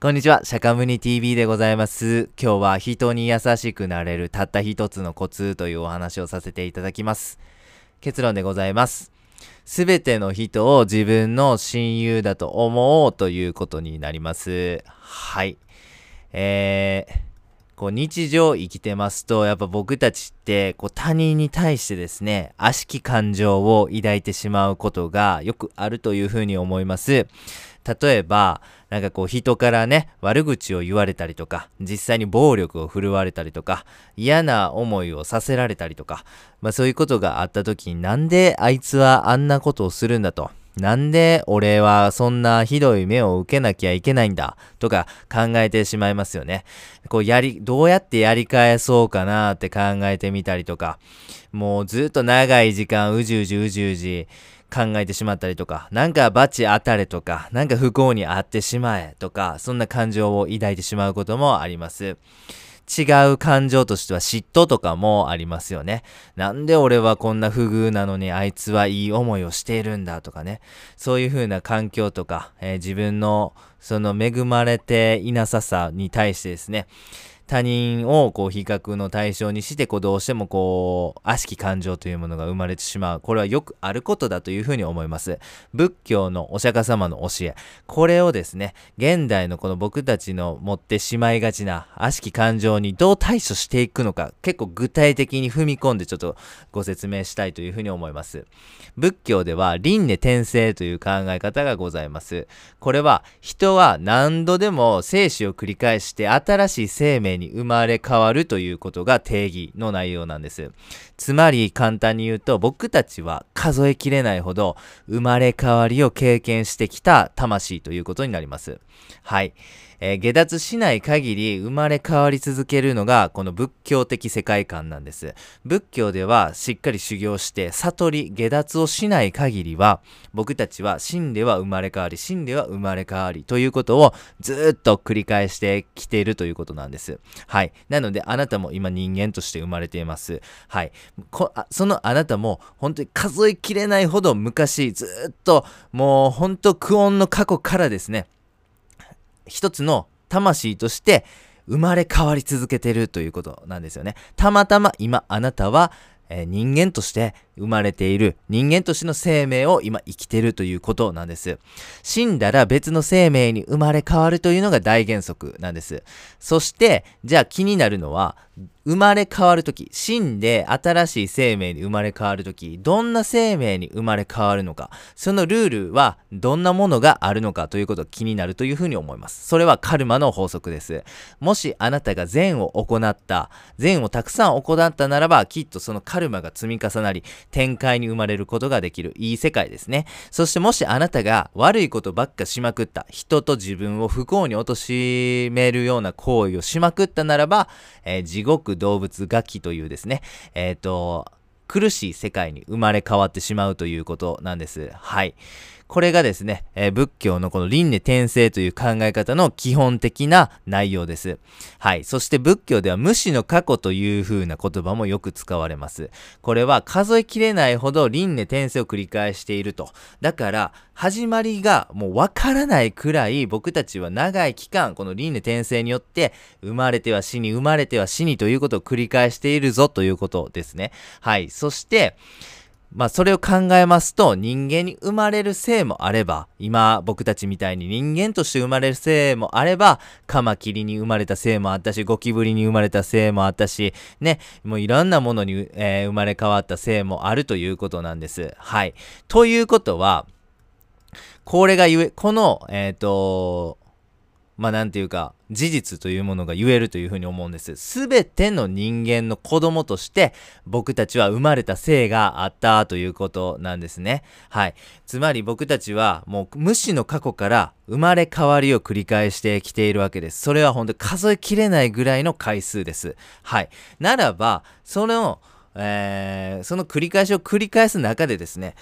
こんにちは、シャカムニ TV でございます。今日は人に優しくなれるたった一つのコツというお話をさせていただきます。結論でございます。すべての人を自分の親友だと思おうということになります。はい。えー、こう日常生きてますと、やっぱ僕たちってこう他人に対してですね、悪しき感情を抱いてしまうことがよくあるというふうに思います。例えば、なんかこう人からね、悪口を言われたりとか、実際に暴力を振るわれたりとか、嫌な思いをさせられたりとか、まあそういうことがあった時になんであいつはあんなことをするんだと？なんで俺はそんなひどい目を受けなきゃいけないんだ？とか考えてしまいますよね。こうやり、どうやってやり返そうかなって考えてみたりとか、もうずっと長い時間うじうじうじうじ考えてしまったりとか、なんかバチ当たれとか、なんか不幸にあってしまえとか、そんな感情を抱いてしまうこともあります。違う感情としては嫉妬とかもありますよね。なんで俺はこんな不遇なのにあいつはいい思いをしているんだとかね。そういう風な環境とか、えー自分のその恵まれていなささに対してですね、他人をこう比較の対象にしてこうどうしてもこう悪しき感情というものが生まれてしまう。これはよくあることだというふうに思います。仏教のお釈迦様の教え。これをですね現代のこの僕たちの持ってしまいがちな悪しき感情にどう対処していくのか結構具体的に踏み込んでちょっとご説明したいというふうに思います。仏教では輪廻転生という考え方がございます。これは人は何度でも生死を繰り返して新しい生命に生まれ変わるということが定義の内容なんです。つまり簡単に言うと僕たちは数えきれないほど生まれ変わりを経験してきた魂ということになります。はい。えー下脱しない限り生まれ変わり続けるのがこの仏教的世界観なんです。仏教ではしっかり修行して悟り下脱をしない限りは僕たちは死んでは生まれ変わり死んでは生まれ変わりということをずっと繰り返してきているということなんです。はい。なのであなたも今人間として生まれています。はい。こあそのあなたも本当に数きれないほど昔ずっともう本当苦音の過去からですね一つの魂として生まれ変わり続けてるということなんですよね。たまたま今あなたは、えー人間として生まれている人間としての生命を今生きてるということなんです。死んだら別の生命に生まれ変わるというのが大原則なんです。そして、じゃあ気になるのは、生まれ変わるとき、死んで新しい生命に生まれ変わるとき、どんな生命に生まれ変わるのか、そのルールはどんなものがあるのかということが気になるというふうに思います。それはカルマの法則です。もしあなたが善を行った、善をたくさん行ったならば、きっとそのカルマが積み重なり、展開に生まれることができる、いい世界ですね。そしてもしあなたが悪いことばっかしまくった、人と自分を不幸に貶めるような行為をしまくったならば、えー地獄動物ガキというですね、えっ、と、苦しい世界に生まれ変わってしまうということなんです。はい。これがですね、えー仏教のこの輪廻転生という考え方の基本的な内容です。はい。そして仏教では無視の過去という風な言葉もよく使われます。これは数えきれないほど輪廻転生を繰り返していると。だから、始まりがもうわからないくらい僕たちは長い期間、この輪廻転生によって生まれては死に、生まれては死にということを繰り返しているぞということですね。はい。そして、まあそれを考えますと人間に生まれる性もあれば今僕たちみたいに人間として生まれる性もあればカマキリに生まれた性もあったしゴキブリに生まれた性もあったしねもういろんなものに、えー生まれ変わった性もあるということなんです。はい。ということはこれがゆえこのえっ、とまあなんていうか事実というものが言えるというふうに思うんです。すべての人間の子供として僕たちは生まれた性があったということなんですね。はい。つまり僕たちはもう無視の過去から生まれ変わりを繰り返してきているわけです。それは本当に数えきれないぐらいの回数です。はい。ならば、その、えーその繰り返しを繰り返す中でですね、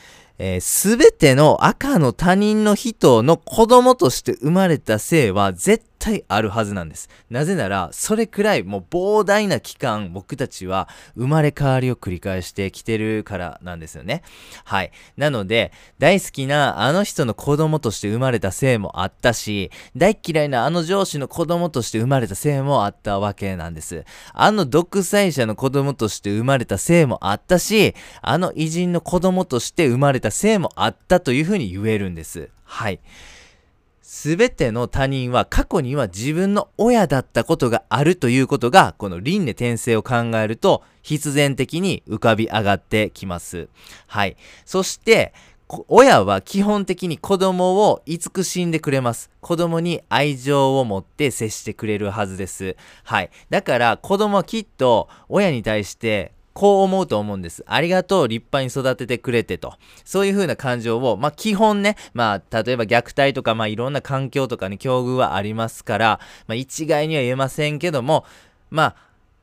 す、べ、ての赤の他人の人の子供として生まれた性は絶対あるはずなんです。なぜなら、それくらいもう膨大な期間、僕たちは生まれ変わりを繰り返してきてるからなんですよね。はい。なので、大好きなあの人の子供として生まれたせいもあったし、大嫌いなあの上司の子供として生まれたせいもあったわけなんです。あの独裁者の子供として生まれたせいもあったし、あの偉人の子供として生まれたせいもあったというふうに言えるんです。はい。すべての他人は過去には自分の親だったことがあるということが、この輪廻転生を考えると、必然的に浮かび上がってきます。はい。そして、親は基本的に子供を慈しんでくれます。子供に愛情を持って接してくれるはずです。はい。だから子供はきっと親に対してこう思うと思うんです。ありがとう、立派に育ててくれてと。そういう風な感情を、まあ基本ね、まあ例えば虐待とか、まあいろんな環境とかに境遇はありますから、まあ一概には言えませんけども、まあ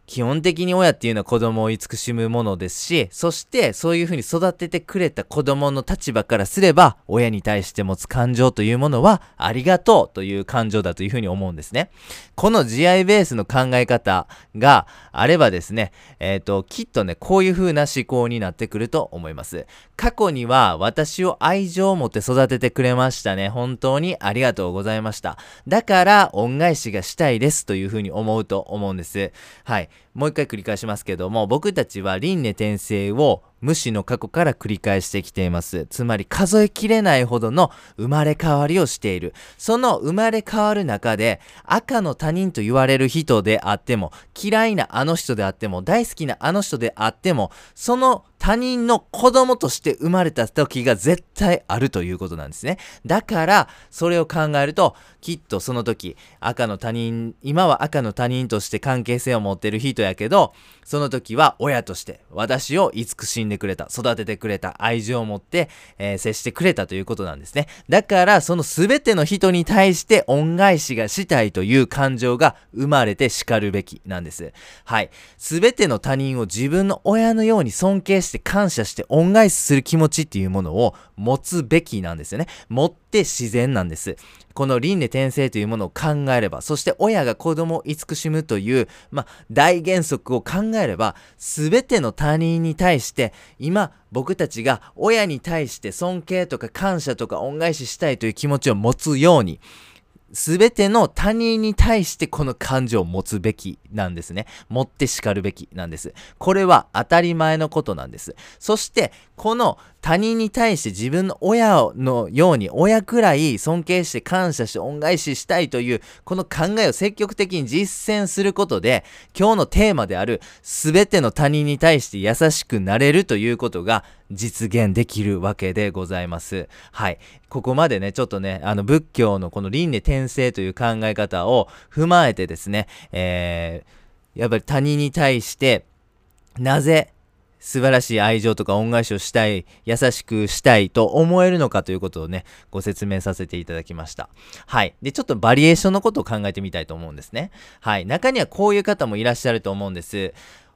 基本的に親っていうのは子供を慈しむものですし、そしてそういうふうに育ててくれた子供の立場からすれば、親に対して持つ感情というものは、ありがとうという感情だというふうに思うんですね。この慈愛ベースの考え方があればですね、えっ、ー、と、きっとね、こういうふうな思考になってくると思います。過去には私を愛情を持って育ててくれましたね。本当にありがとうございました。だから、恩返しがしたいですというふうに思うと思うんです。はい。もう一回繰り返しますけども、僕たちは輪廻転生を無視の過去から繰り返してきています。つまり数えきれないほどの生まれ変わりをしている。その生まれ変わる中で赤の他人と言われる人であっても、嫌いなあの人であっても、大好きなあの人であっても、その他人の子供として生まれた時が絶対あるということなんですね。だから、それを考えると、きっとその時、赤の他人、今は赤の他人として関係性を持ってる人やけど、その時は親として私を慈しんでくれた、育ててくれた、愛情を持って、えー、接してくれたということなんですね。だから、その全ての人に対して恩返しがしたいという感情が生まれて叱るべきなんです。はい。全ての他人を自分の親のように尊敬して感謝して恩返しする気持ちっていうものを持つべきなんですよね。持って自然なんです。この輪廻転生というものを考えれば、そして親が子供を慈しむという、まあ、大原則を考えれば、すべての他人に対して、今、僕たちが親に対して尊敬とか感謝とか恩返ししたいという気持ちを持つように、すべての他人に対してこの感情を持つべきなんですね。持って叱るべきなんです。これは当たり前のことなんです。そして、この他人に対して自分の親のように親くらい尊敬して感謝して恩返ししたいというこの考えを積極的に実践することで今日のテーマである全ての他人に対して優しくなれるということが実現できるわけでございます。はい。ここまでね、ちょっとね、あの仏教のこの輪廻転生という考え方を踏まえてですね、えー、やっぱり他人に対してなぜ素晴らしい愛情とか恩返しをしたい、優しくしたいと思えるのかということをね、ご説明させていただきました。はい。で、ちょっとバリエーションのことを考えてみたいと思うんですね。はい。中にはこういう方もいらっしゃると思うんです。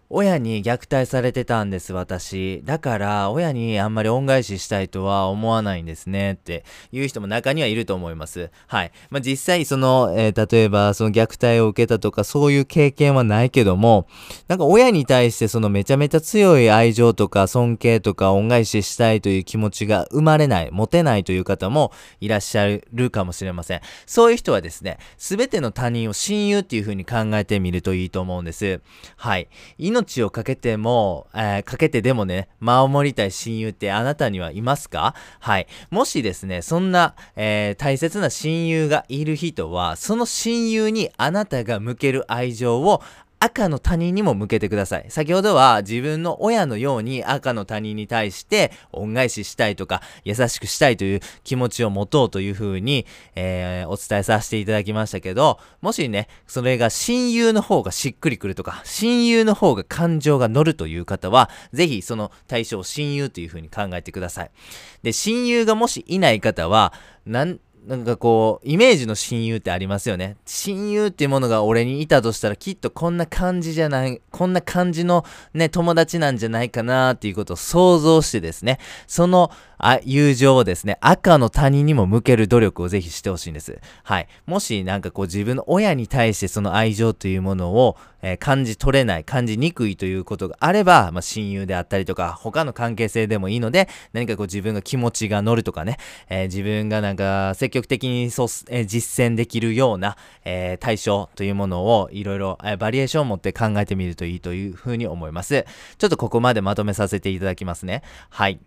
親に虐待されてたんです、私。だから、親にあんまり恩返ししたいとは思わないんですね、っていう人も中にはいると思います。はい。まあ、実際、その、えー、例えば、その虐待を受けたとか、そういう経験はないけども、なんか親に対してそのめちゃめちゃ強い愛情とか尊敬とか恩返ししたいという気持ちが生まれない、持てないという方もいらっしゃるかもしれません。そういう人はですね、すべての他人を親友っていう風に考えてみるといいと思うんです。はい。命をかけても、えー、かけてでもね、守りたい親友ってあなたにはいますか？はい。もしですね、そんな、えー、大切な親友がいる人は、その親友にあなたが向ける愛情を赤の他人にも向けてください。先ほどは自分の親のように赤の他人に対して恩返ししたいとか優しくしたいという気持ちを持とうというふうに、えー、お伝えさせていただきましたけど、もしね、それが親友の方がしっくりくるとか、親友の方が感情が乗るという方は、ぜひその対象を親友というふうに考えてください。で、親友がもしいない方は、なん、なんかこう、イメージの親友ってありますよね。親友っていうものが俺にいたとしたら、きっとこんな感じじゃない、こんな感じのね、友達なんじゃないかなっていうことを想像してですね、そのあ友情をですね、赤の他人にも向ける努力をぜひしてほしいんです。はい。もしなんかこう自分の親に対してその愛情というものを、えー、感じ取れない、感じにくいということがあれば、まあ、親友であったりとか、他の関係性でもいいので、何かこう自分が気持ちが乗るとかね、えー、自分がなんか積極的にそ、えー、実践できるような、え対象というものをいろいろ、バリエーションを持って考えてみるといいというふうに思います。ちょっとここまでまとめさせていただきますね。はい。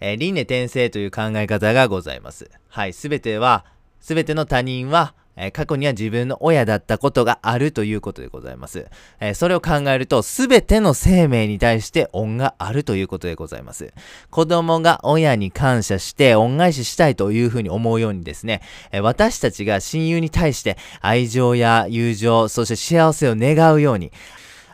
えー、輪廻転生という考え方がございます。はい、すべては、すべての他人は、え、過去には自分の親だったことがあるということでございます。え、それを考えると、すべての生命に対して恩があるということでございます。子供が親に感謝して恩返ししたいというふうに思うようにですね、え、私たちが親友に対して愛情や友情、そして幸せを願うように、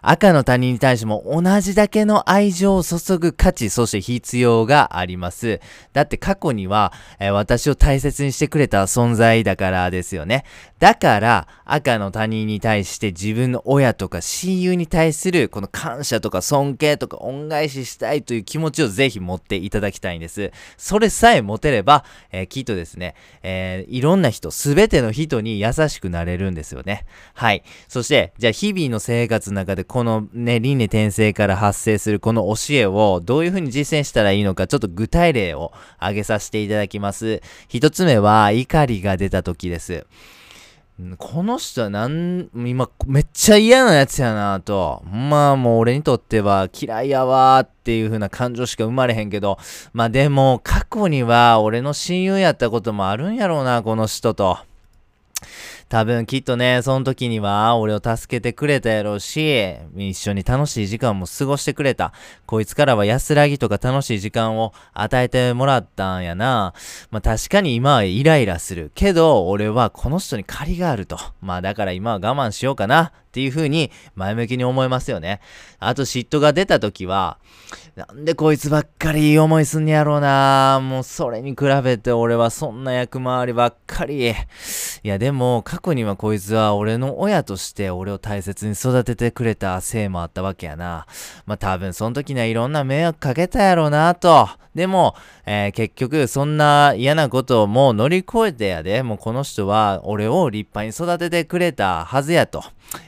赤の他人に対しても同じだけの愛情を注ぐ価値、そして必要があります。だって過去には、えー、私を大切にしてくれた存在だからですよね。だから、赤の他人に対して自分の親とか親友に対するこの感謝とか尊敬とか恩返ししたいという気持ちをぜひ持っていただきたいんです。それさえ持てれば、えー、きっとですね、えー、いろんな人、すべての人に優しくなれるんですよね。はい。そして、じゃあ日々の生活の中でこのね、輪廻転生から発生するこの教えをどういうふうに実践したらいいのか、ちょっと具体例を挙げさせていただきます。一つ目は、怒りが出た時です。この人はなん、今、めっちゃ嫌なやつやなと。まあもう俺にとっては嫌いやわーっていう風な感情しか生まれへんけど、まあでも過去には俺の親友やったこともあるんやろうな、この人と。多分きっとね、その時には俺を助けてくれたやろうし、一緒に楽しい時間も過ごしてくれた。こいつからは安らぎとか楽しい時間を与えてもらったんやな。まあ確かに今はイライラする。けど、俺はこの人に借りがあると。まあだから今は我慢しようかな。っていう風に前向きに思いますよね。あと嫉妬が出た時は、なんでこいつばっかりいい思いすんやろうなもうそれに比べて俺はそんな役回りばっかり。いやでも過去にはこいつは俺の親として俺を大切に育ててくれたせいもあったわけやな。まあ多分その時にはいろんな迷惑かけたやろうなと。でも、えー、結局そんな嫌なことをもう乗り越えてやで、もうこの人は俺を立派に育ててくれたはずやと。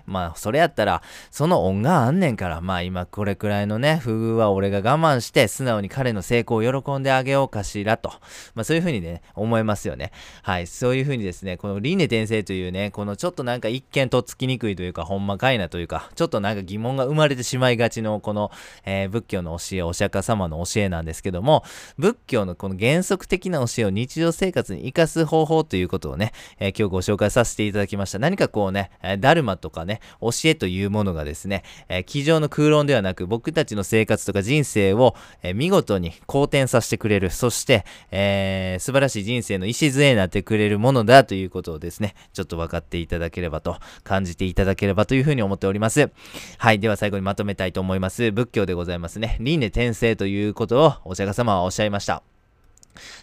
ま、まあそれやったら、その恩があんねんから、まあ今これくらいのね、不遇は俺が我慢して、素直に彼の成功を喜んであげようかしらと。まあそういうふうにね、思いますよね。はい。そういうふうにですね、この輪廻転生というね、このちょっとなんか一見とっつきにくいというか、ほんまかいなというか、ちょっとなんか疑問が生まれてしまいがちの、この、えー、仏教の教え、お釈迦様の教えなんですけども、仏教のこの原則的な教えを日常生活に活かす方法ということをね、えー、今日ご紹介させていただきました。何かこうね、えダルマとかね、教えというものがですね、えー、机上の空論ではなく、僕たちの生活とか人生を、えー、見事に好転させてくれる、そして、えー、素晴らしい人生の礎になってくれるものだということをですね、ちょっと分かっていただければと、感じていただければというふうに思っております。はい、では最後にまとめたいと思います。仏教でございますね。輪廻転生ということをお釈迦様はおっしゃいました。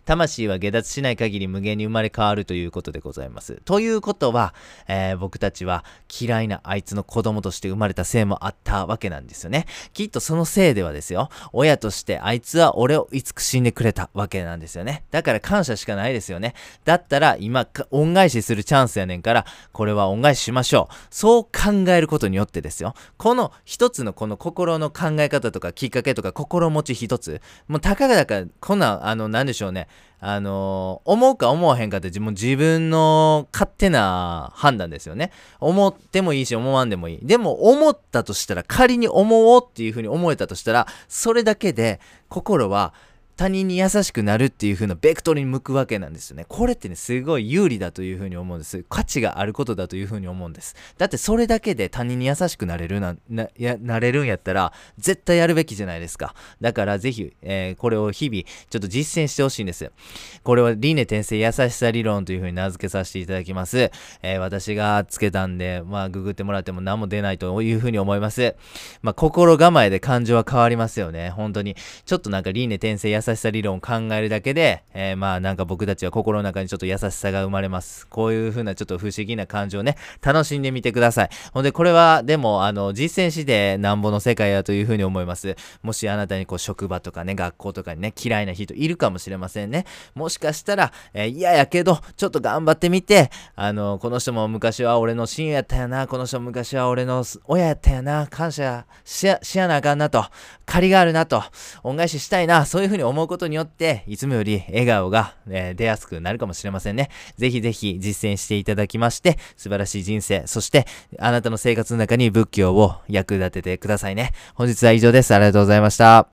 魂は下脱しない限り無限に生まれ変わるということでございます。ということは、えー、僕たちは嫌いなあいつの子供として生まれたせいもあったわけなんですよね。きっとそのせいではですよ、親としてあいつは俺を慈しんでくれたわけなんですよね。だから感謝しかないですよね。だったら今、恩返しするチャンスやねんから、これは恩返ししましょう。そう考えることによってですよ、この一つのこの心の考え方とかきっかけとか心持ち一つ、もうたかがだから、こんな、あの、なんでしょうね、あのー、思うか思わへんかって自分自分の勝手な判断ですよね。思ってもいいし思わんでもいい。でも思ったとしたら仮に思おうっていうふうに思えたとしたらそれだけで心は他人に優しくなるっていう風なベクトルに向くわけなんですよね。これってね、すごい有利だという風に思うんです。価値があることだという風に思うんです。だってそれだけで他人に優しくなれるな、な、や、なれるんやったら、絶対やるべきじゃないですか。だからぜひ、えー、これを日々、ちょっと実践してほしいんです。これは輪廻転生優しさ理論という風に名付けさせていただきます。えー、私がつけたんで、まあ、ググってもらっても何も出ないという風に思います。まあ、心構えで感情は変わりますよね。本当に。ちょっとなんか輪廻転生優しさ理論を考えるだけで、えー、まあなんか僕たちは心の中にちょっと優しさが生まれます。こういう風なちょっと不思議な感情をね、楽しんでみてください。ほんで、これはでも、あの、実践してなんぼの世界やという風に思います。もしあなたにこう職場とかね、学校とかにね、嫌いな人いるかもしれませんね。もしかしたら、えー、嫌やけど、ちょっと頑張ってみて、あの、この人も昔は俺の親友やったよな、この人も昔は俺の親やったよな、感謝しや、しやなあかんなと、借りがあるなと、恩返ししたいな、そういう風に思うことによって、いつもより笑顔が、えー、出やすくなるかもしれませんね。ぜひぜひ実践していただきまして、素晴らしい人生、そしてあなたの生活の中に仏教を役立ててくださいね。本日は以上です。ありがとうございました。